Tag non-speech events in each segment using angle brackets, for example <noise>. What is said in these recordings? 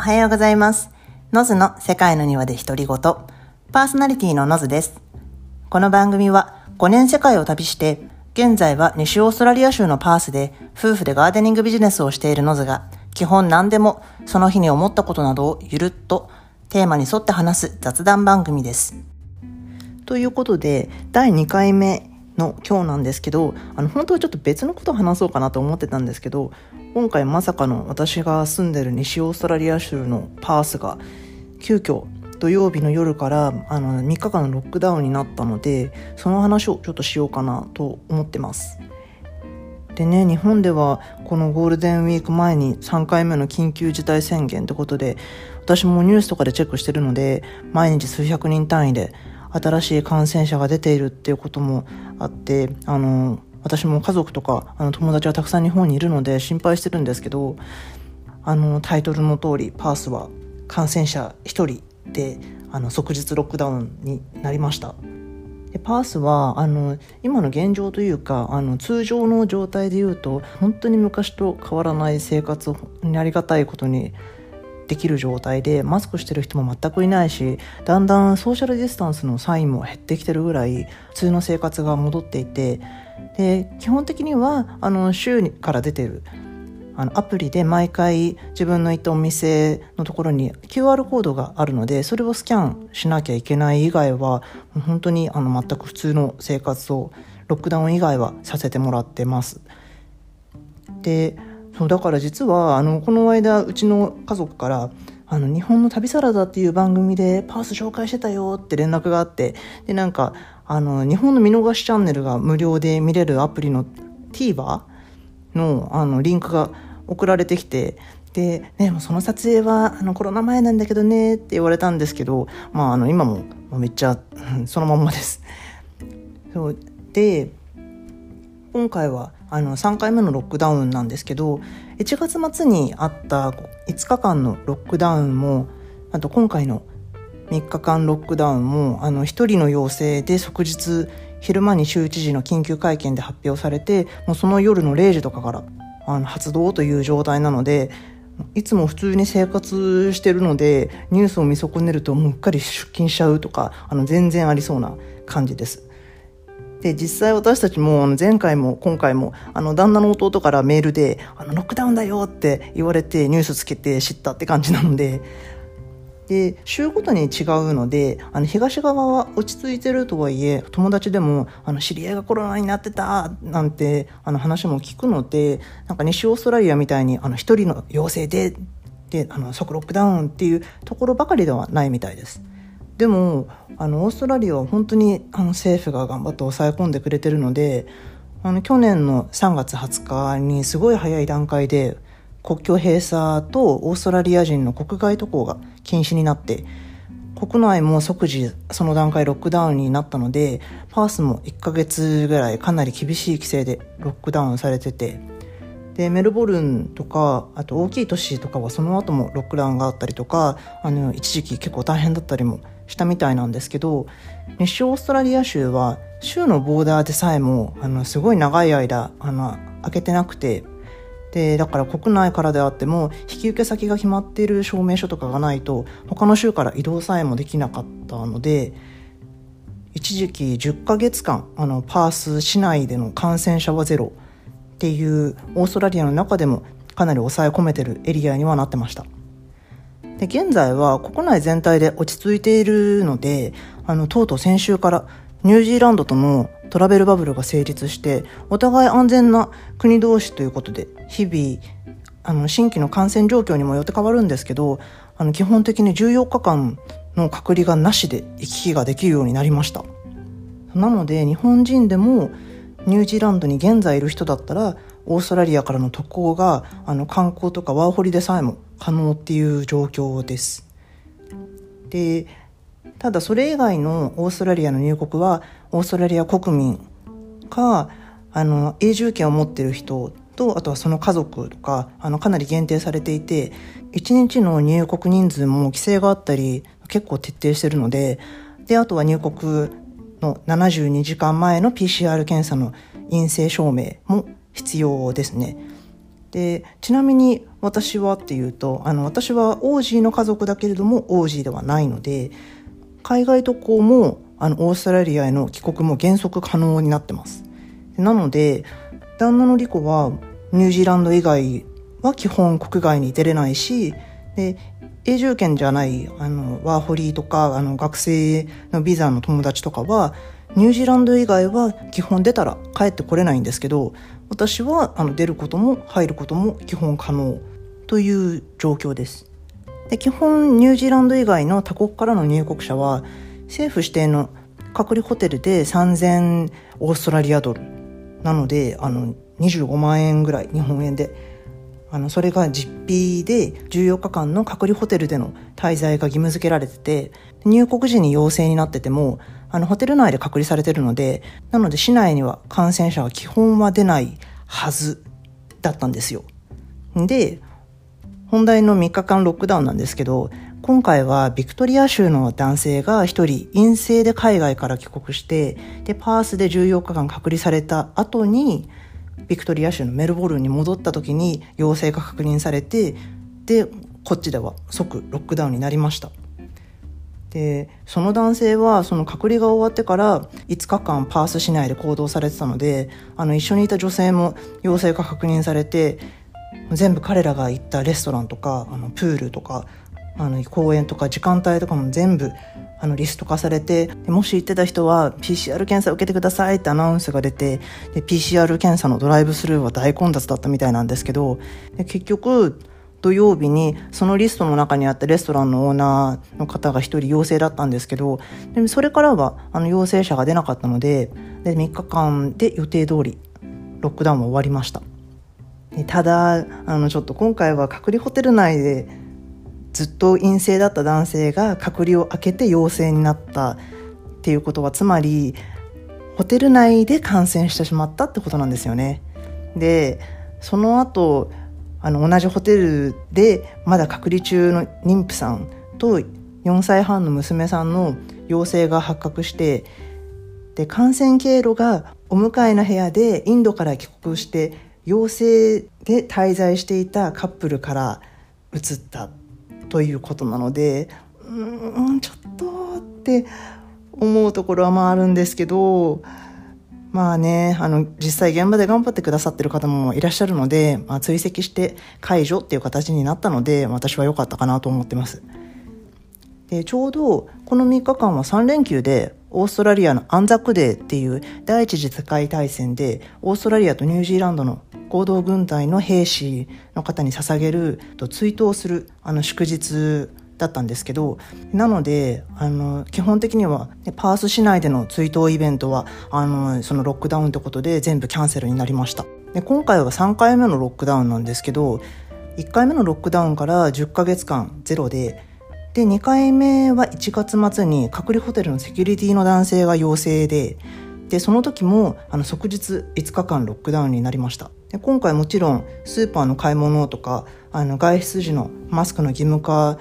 おはようございます。ノズの世界の庭で独り言。パーソナリティのノズです。この番組は5年世界を旅して、現在は西オーストラリア州のパースで夫婦でガーデニングビジネスをしているノズが、基本何でもその日に思ったことなどをゆるっとテーマに沿って話す雑談番組です。ということで、第2回目の今日なんですけど、あの、本当はちょっと別のことを話そうかなと思ってたんですけど、今回まさかの私が住んでる西オーストラリア州のパースが、急遽土曜日の夜からあの3日間のロックダウンになったので、その話をちょっとしようかなと思ってます。でね、日本ではこのゴールデンウィーク前に3回目の緊急事態宣言ってことで、私もニュースとかでチェックしてるので、毎日数百人単位で新しい感染者が出ているっていうこともあって、あの、私も家族とかあの友達はたくさん日本にいるので心配してるんですけど、あのタイトルの通りパースは感染者1人であの即日ロックダウンになりました。でパースはあの今の現状というかあの通常の状態でいうと本当に昔と変わらない生活をありがたいことにできる状態でマスクしてる人も全くいないしだんだんソーシャルディスタンスのサインも減ってきてるぐらい普通の生活が戻っていてで基本的にはあの州から出てるあのアプリで毎回自分の行ったお店のところに QR コードがあるのでそれをスキャンしなきゃいけない以外は本当にあの全く普通の生活をロックダウン以外はさせてもらってます。でそうだから実はあのこの間うちの家族からあの日本の旅サラダっていう番組でパース紹介してたよって連絡があってでなんかあの日本の見逃しチャンネルが無料で見れるアプリの TVer のあのリンクが送られてきてで、ね、もうその撮影はあのコロナ前なんだけどねって言われたんですけど、まあ、あの今もめっちゃ <laughs> そのまんまです。そうで今回はあの3回目のロックダウンなんですけど1月末にあった5日間のロックダウンもあと今回の3日間ロックダウンもあの1人の陽性で即日昼間に州知事の緊急会見で発表されてもうその夜の0時とかからあの発動という状態なのでいつも普通に生活してるのでニュースを見損ねるともううっかり出勤しちゃうとかあの全然ありそうな感じです。で実際私たちも前回も今回もあの旦那の弟からメールであのロックダウンだよって言われてニュースつけて知ったって感じなのでで州ごとに違うのであの東側は落ち着いてるとはいえ友達でもあの知り合いがコロナになってたなんてあの話も聞くのでなんか西オーストラリアみたいに一人の陽性でであの即ロックダウンっていうところばかりではないみたいです。でもあのオーストラリアは本当にあの政府が頑張って抑え込んでくれてるのであの去年の3月20日にすごい早い段階で国境閉鎖とオーストラリア人の国外渡航が禁止になって国内も即時その段階ロックダウンになったのでパースも1ヶ月ぐらいかなり厳しい規制でロックダウンされててでメルボルンとかあと大きい都市とかはその後もロックダウンがあったりとかあの一時期結構大変だったりもしたみたいなんですけど西オーストラリア州は州のボーダーでさえもあのすごい長い間あの開けてなくてでだから国内からであっても引き受け先が決まっている証明書とかがないと他の州から移動さえもできなかったので一時期10ヶ月間あのパース市内での感染者はゼロっていうオーストラリアの中でもかなり抑え込めてるエリアにはなってました。で現在は国内全体で落ち着いているのであのとうとう先週からニュージーランドとのトラベルバブルが成立してお互い安全な国同士ということで日々あの新規の感染状況にもよって変わるんですけどあの基本的に14日間の隔離がなしで行き来ができるようになりました。なので日本人でもニュージーランドに現在いる人だったらオーストラリアからの渡航があの観光とかワーホリでさえも可能っていう状況です。でただそれ以外のオーストラリアの入国はオーストラリア国民かあの永住権を持っている人とあとはその家族とかあのかなり限定されていて1日の入国人数も規制があったり結構徹底してるのでであとは入国の72時間前の PCR 検査の陰性証明も必要ですね。でちなみに私はっていうとあの私はオージーの家族だけれどもオージーではないので海外渡航もあのオーストラリアへの帰国も原則可能になってますなので旦那のリコはニュージーランド以外は基本国外に出れないしで永住権じゃないあのワーホリーとかあの学生のビザの友達とかはニュージーランド以外は基本出たら帰ってこれないんですけど私はあの出ることも入ることも基本可能という状況です。で基本ニュージーランド以外の他国からの入国者は政府指定の隔離ホテルで3000オーストラリアドルなのであの25万円ぐらい日本円で。あのそれが実費で14日間の隔離ホテルでの滞在が義務付けられてて入国時に陽性になっててもあのホテル内で隔離されてるのでなので市内には感染者は基本は出ないはずだったんですよ。で本題の3日間ロックダウンなんですけど今回はビクトリア州の男性が1人陰性で海外から帰国してでパースで14日間隔離された後にビクトリア州のメルボルンに戻った時に陽性が確認されてでこっちでは即ロックダウンになりました。でその男性はその隔離が終わってから5日間パース市内で行動されてたのであの一緒にいた女性も陽性が確認されて全部彼らが行ったレストランとかあのプールとかあの公園とか時間帯とかも全部あのリスト化されてもし行ってた人は PCR 検査を受けてくださいってアナウンスが出てで PCR 検査のドライブスルーは大混雑だったみたいなんですけど結局土曜日にそのリストの中にあったレストランのオーナーの方が1人陽性だったんですけどでもそれからはあの陽性者が出なかったのでで3日間で予定通りロックダウンも終わりました。ただあのちょっと今回は隔離ホテル内でずっと陰性だった男性が隔離を開けて陽性になったっていうことはつまりホテル内で感染してしまったってことなんですよね。でその後あの同じホテルでまだ隔離中の妊婦さんと4歳半の娘さんの陽性が発覚してで感染経路がお迎えの部屋でインドから帰国して陽性で滞在していたカップルから移った。ということなのでうんちょっとって思うところはまああるんですけどまあね、あの、実際現場で頑張ってくださってる方もいらっしゃるので、まあ、追跡して解除っていう形になったので、私は良かったかなと思ってます。で、ちょうどこの3日間は3連休で、オーストラリアのアンザクデーっていう第一次世界大戦で、オーストラリアとニュージーランドの合同軍隊の兵士の方に捧げる、追悼するあの祝日だったんですけどなのであの基本的には、パース市内での追悼イベントはあのそのロックダウンってことで全部キャンセルになりました。で今回は3回目のロックダウンなんですけど1回目のロックダウンから10ヶ月間ゼロでで2回目は1月末に隔離ホテルのセキュリティの男性が陽性ででその時もあの即日5日間ロックダウンになりました。で今回もちろんスーパーの買い物とかあの外出時のマスクの義務化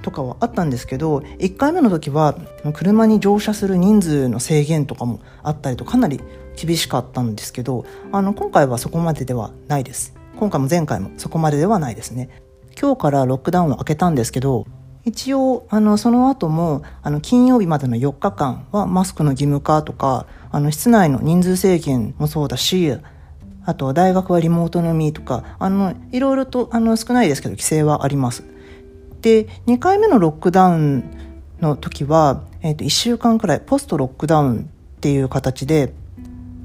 とかはあったんですけど1回目の時は車に乗車する人数の制限とかもあったりとかなり厳しかったんですけどあの今回はそこまでではないです。今回も前回もそこまでではないですね。今日からロックダウンを開けたんですけど一応あのその後もあの金曜日までの4日間はマスクの義務化とかあの室内の人数制限もそうだしあと大学はリモートのみとかあのいろいろとあの少ないですけど規制はあります。で2回目のロックダウンの時は、えー、と1週間くらいポストロックダウンっていう形で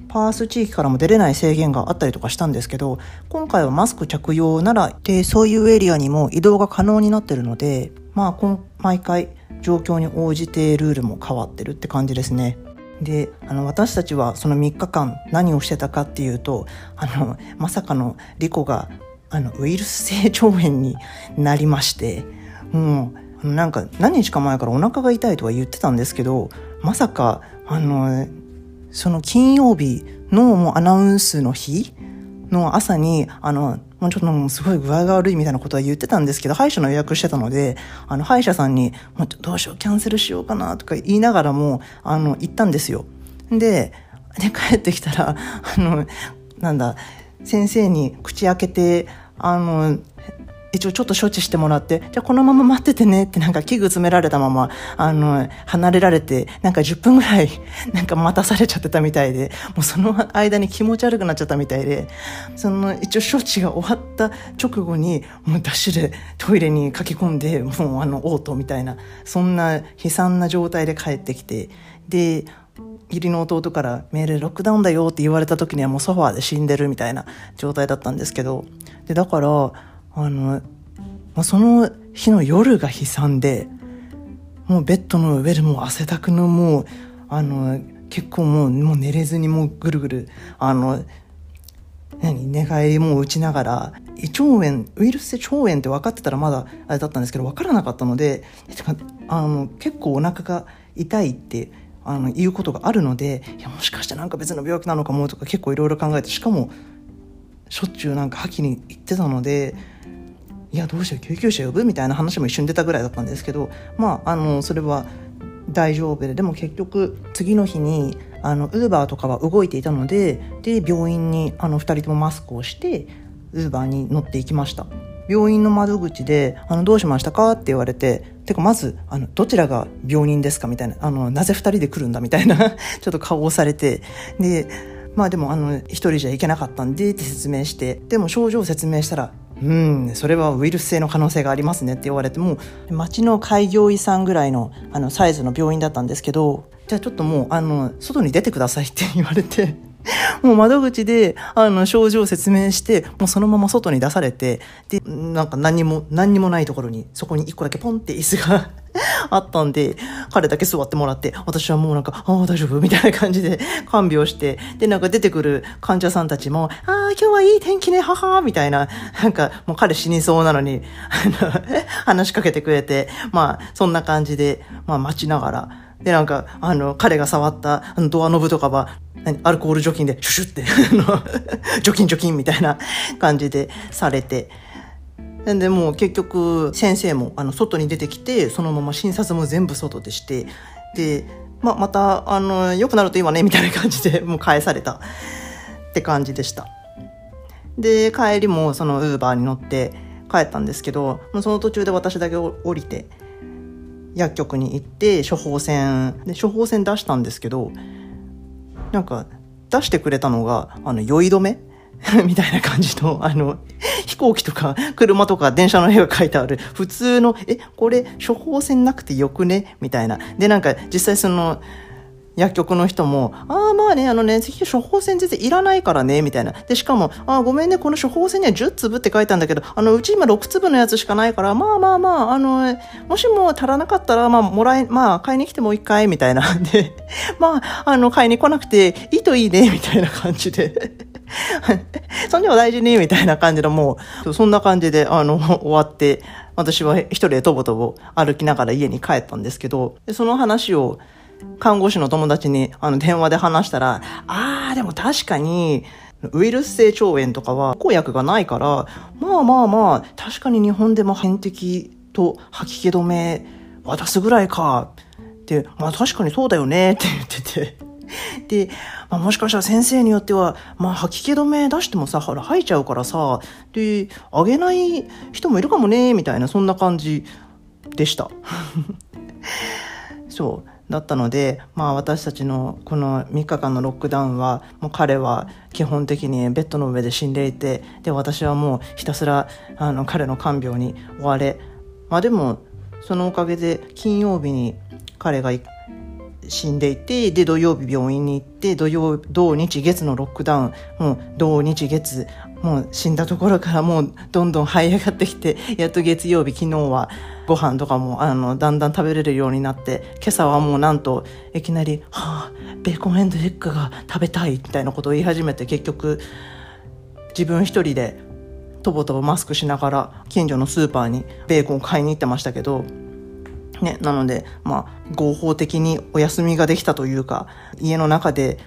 パース地域からも出れない制限があったりとかしたんですけど今回はマスク着用ならでそういうエリアにも移動が可能になってるのでまあ毎回状況に応じてルールも変わってるって感じですね。であの私たちはその3日間何をしてたかっていうとあのまさかのリコがあのウイルス性腸炎になりましてもうなんか何日か前からお腹が痛いとは言ってたんですけどまさかあのその金曜日のもうアナウンスの日の朝にあのもうちょっともうすごい具合が悪いみたいなことは言ってたんですけど歯医者の予約してたのであの歯医者さんに「もうどうしようキャンセルしようかな」とか言いながらもあの行ったんですよ。でで帰ってきたらあのなんだ先生に口開けてあの、一応ちょっと処置してもらって、じゃあこのまま待っててねってなんか器具詰められたまま、あの、離れられて、なんか10分ぐらい、<laughs> なんか待たされちゃってたみたいで、もうその間に気持ち悪くなっちゃったみたいで、その一応処置が終わった直後に、もうダッシュでトイレに駆け込んで、もうあの、嘔吐みたいな、そんな悲惨な状態で帰ってきて、で、義理の弟からメールロックダウンだよって言われた時にはもうソファーで死んでるみたいな状態だったんですけど、で、だから、あの、まあ、その日の夜が悲惨で、もうベッドの上でもう汗だくのもう、あの、結構もうもう寝れずにもうぐるぐる、あの、何寝返りも打ちながら、胃腸炎、ウイルス性腸炎って分かってたらまだあれだったんですけど、分からなかったので、あの、結構お腹が痛いってあの言うことがあるので、いや、もしかしてなんか別の病気なのかもとか結構いろいろ考えて、しかも、しょっちゅうなんか吐きに行ってたので、いやどうしよう救急車呼ぶみたいな話も一瞬出たぐらいだったんですけどまああのそれは大丈夫ででも結局次の日にあのウーバーとかは動いていたのでで病院にあの2人ともマスクをしてウーバーに乗っていきました病院の窓口で「あのどうしましたか?」って言われててかまずあのどちらが病人ですかみたいなあのなぜ2人で来るんだみたいな <laughs> ちょっと顔をされてでまあでもあの一人じゃいけなかったんでって説明してでも症状を説明したらうん、それはウイルス性の可能性がありますねって言われても町の開業医さんぐらいのあのサイズの病院だったんですけどじゃあちょっともうあの外に出てくださいって言われてもう窓口であの症状を説明してもうそのまま外に出されてでなんか何にも何にもないところにそこに一個だけポンって椅子があったんで、彼だけ座ってもらって、私はもうなんか、ああ、大丈夫？みたいな感じで看病して、で、なんか出てくる患者さんたちも、ああ、今日はいい天気ね、ははみたいな、なんか、もう彼死にそうなのに、あの、話しかけてくれて、まあ、そんな感じで、まあ、待ちながら、で、なんか、あの、彼が触ったあのドアノブとかは、アルコール除菌で、シュシュって、あの、<laughs> 除菌除菌みたいな感じでされて、でもう結局先生もあの外に出てきてそのまま診察も全部外でしてで、ままたあの良くなるといいわねみたいな感じで <laughs> もう返された。って感じでした。で帰りもそのウーバーに乗って帰ったんですけどその途中で私だけ降りて薬局に行って処方箋で処方箋出したんですけどなんか出してくれたのがあの酔い止め <laughs> みたいな感じの、あの、飛行機とか車とか電車の絵が書いてある、普通の、え、これ処方箋なくてよくね？みたいな。で、なんか実際その、薬局の人も、ああ、まあね、あのね、処方箋全然いらないからね、みたいな。で、しかも、ああ、ごめんね、この処方箋には10粒って書いたんだけど、あの、うち今6粒のやつしかないから、まあまあまあ、あの、もしも足らなかったら、まあ、もらえ、まあ、買いに来てもう一回、みたいな。<laughs> で、まあ、あの、買いに来なくていいといい <laughs> <laughs> ね、みたいな感じで。そんでは大事に、みたいな感じのもう、そんな感じで、あの、終わって、私は一人でとぼとぼ歩きながら家に帰ったんですけど、その話を看護師の友達にあの電話で話したら、ああ、でも確かに、ウイルス性腸炎とかは抗薬がないから、まあまあまあ、確かに日本でも点滴と吐き気止め渡すぐらいか。で、まあ確かにそうだよねって言ってて。で、まあ、もしかしたら先生によっては、まあ、吐き気止め出してもさ、ほら、吐いちゃうからさ、で、あげない人もいるかもね、みたいな、そんな感じでした。<laughs> そう。だったので、まあ私たちのこの3日間のロックダウンは、もう彼は基本的にベッドの上で死んでいて、で、私はもうひたすら、あの、彼の看病に追われ、まあでも、そのおかげで金曜日に彼が死んでいて、で、土曜日病院に行って、土曜、土日月のロックダウン、もう土日月、もう死んだところからもうどんどん這い上がってきて、<laughs> やっと月曜日、昨日はご飯とかも、あの、だんだん食べれるようになって、今朝はもうなんと、いきなり、はあ、ベーコンエンドエッグが食べたい、みたいなことを言い始めて、結局、自分一人で、とぼとぼマスクしながら、近所のスーパーにベーコン買いに行ってましたけど、ね、なので、まあ、合法的にお休みができたというか、家の中で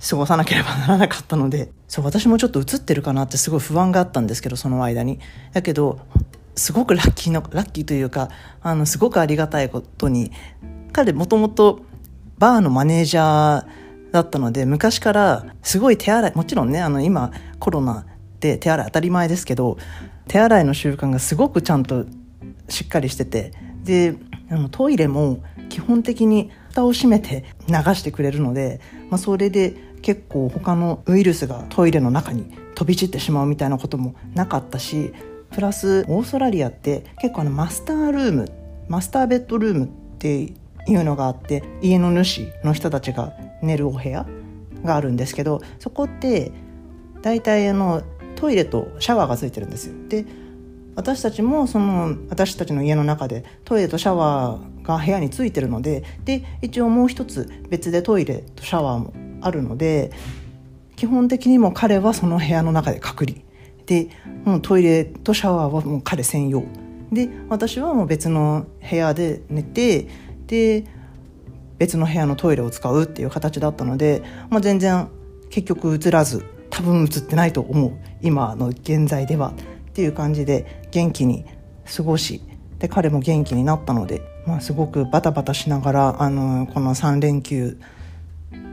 過ごさなければならなかったので、そう、私もちょっと映ってるかなってすごい不安があったんですけど、その間に。だけど、すごくラッキーの、ラッキーというか、あの、すごくありがたいことに、彼もともとバーのマネージャーだったので、昔からすごい手洗い、もちろんね、あの、今コロナって手洗い当たり前ですけど手洗いの習慣がすごくちゃんとしっかりしててであのトイレも基本的に蓋を閉めて流してくれるので、まあ、それで結構他のウイルスがトイレの中に飛び散ってしまうみたいなこともなかったしプラスオーストラリアって結構あのマスタールームマスターベッドルームっていうのがあって家の主の人たちが寝るお部屋があるんですけどそこって大体あのトイレとシャワーがついてるんですよ。で私たちもその私たちの家の中でトイレとシャワーが部屋についてるのでで一応もう一つ別でトイレとシャワーもあるので基本的にも彼はその部屋の中で隔離。でもうトイレとシャワーはもう彼専用。で私はもう別の部屋で寝てで別の部屋のトイレを使うっていう形だったので、まあ、全然結局映らず多分映ってないと思う。今の現在ではっていう感じで元気に過ごしで彼も元気になったので、まあ、すごくバタバタしながらあのこの3連休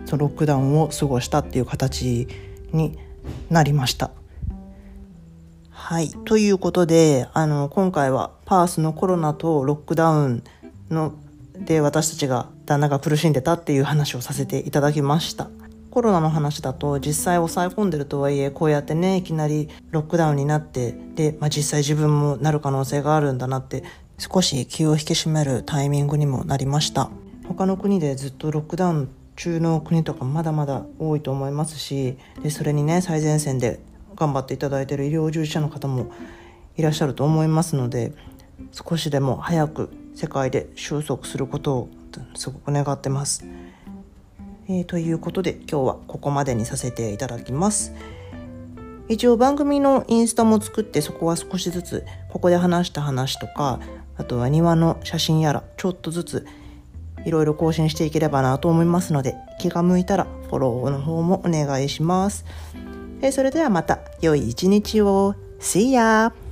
そのロックダウンを過ごしたっていう形になりました。はい。ということで、あの、今回はパースのコロナとロックダウンので私たちが旦那が苦しんでたっていう話をさせていただきました。コロナの話だと実際抑え込んでるとはいえこうやってねいきなりロックダウンになってで、まあ、実際自分もなる可能性があるんだなって少し気を引き締めるタイミングにもなりました他の国でずっとロックダウン中の国とかまだまだ多いと思いますしでそれにね最前線で頑張っていただいている医療従事者の方もいらっしゃると思いますので少しでも早く世界で収束することをすごく願ってます。えー、ということで今日はここまでにさせていただきます。一応番組のインスタも作ってそこは少しずつここで話した話とかあとは庭の写真やらちょっとずついろいろ更新していければなと思いますので気が向いたらフォローの方もお願いします。えそれではまた良い一日を See ya!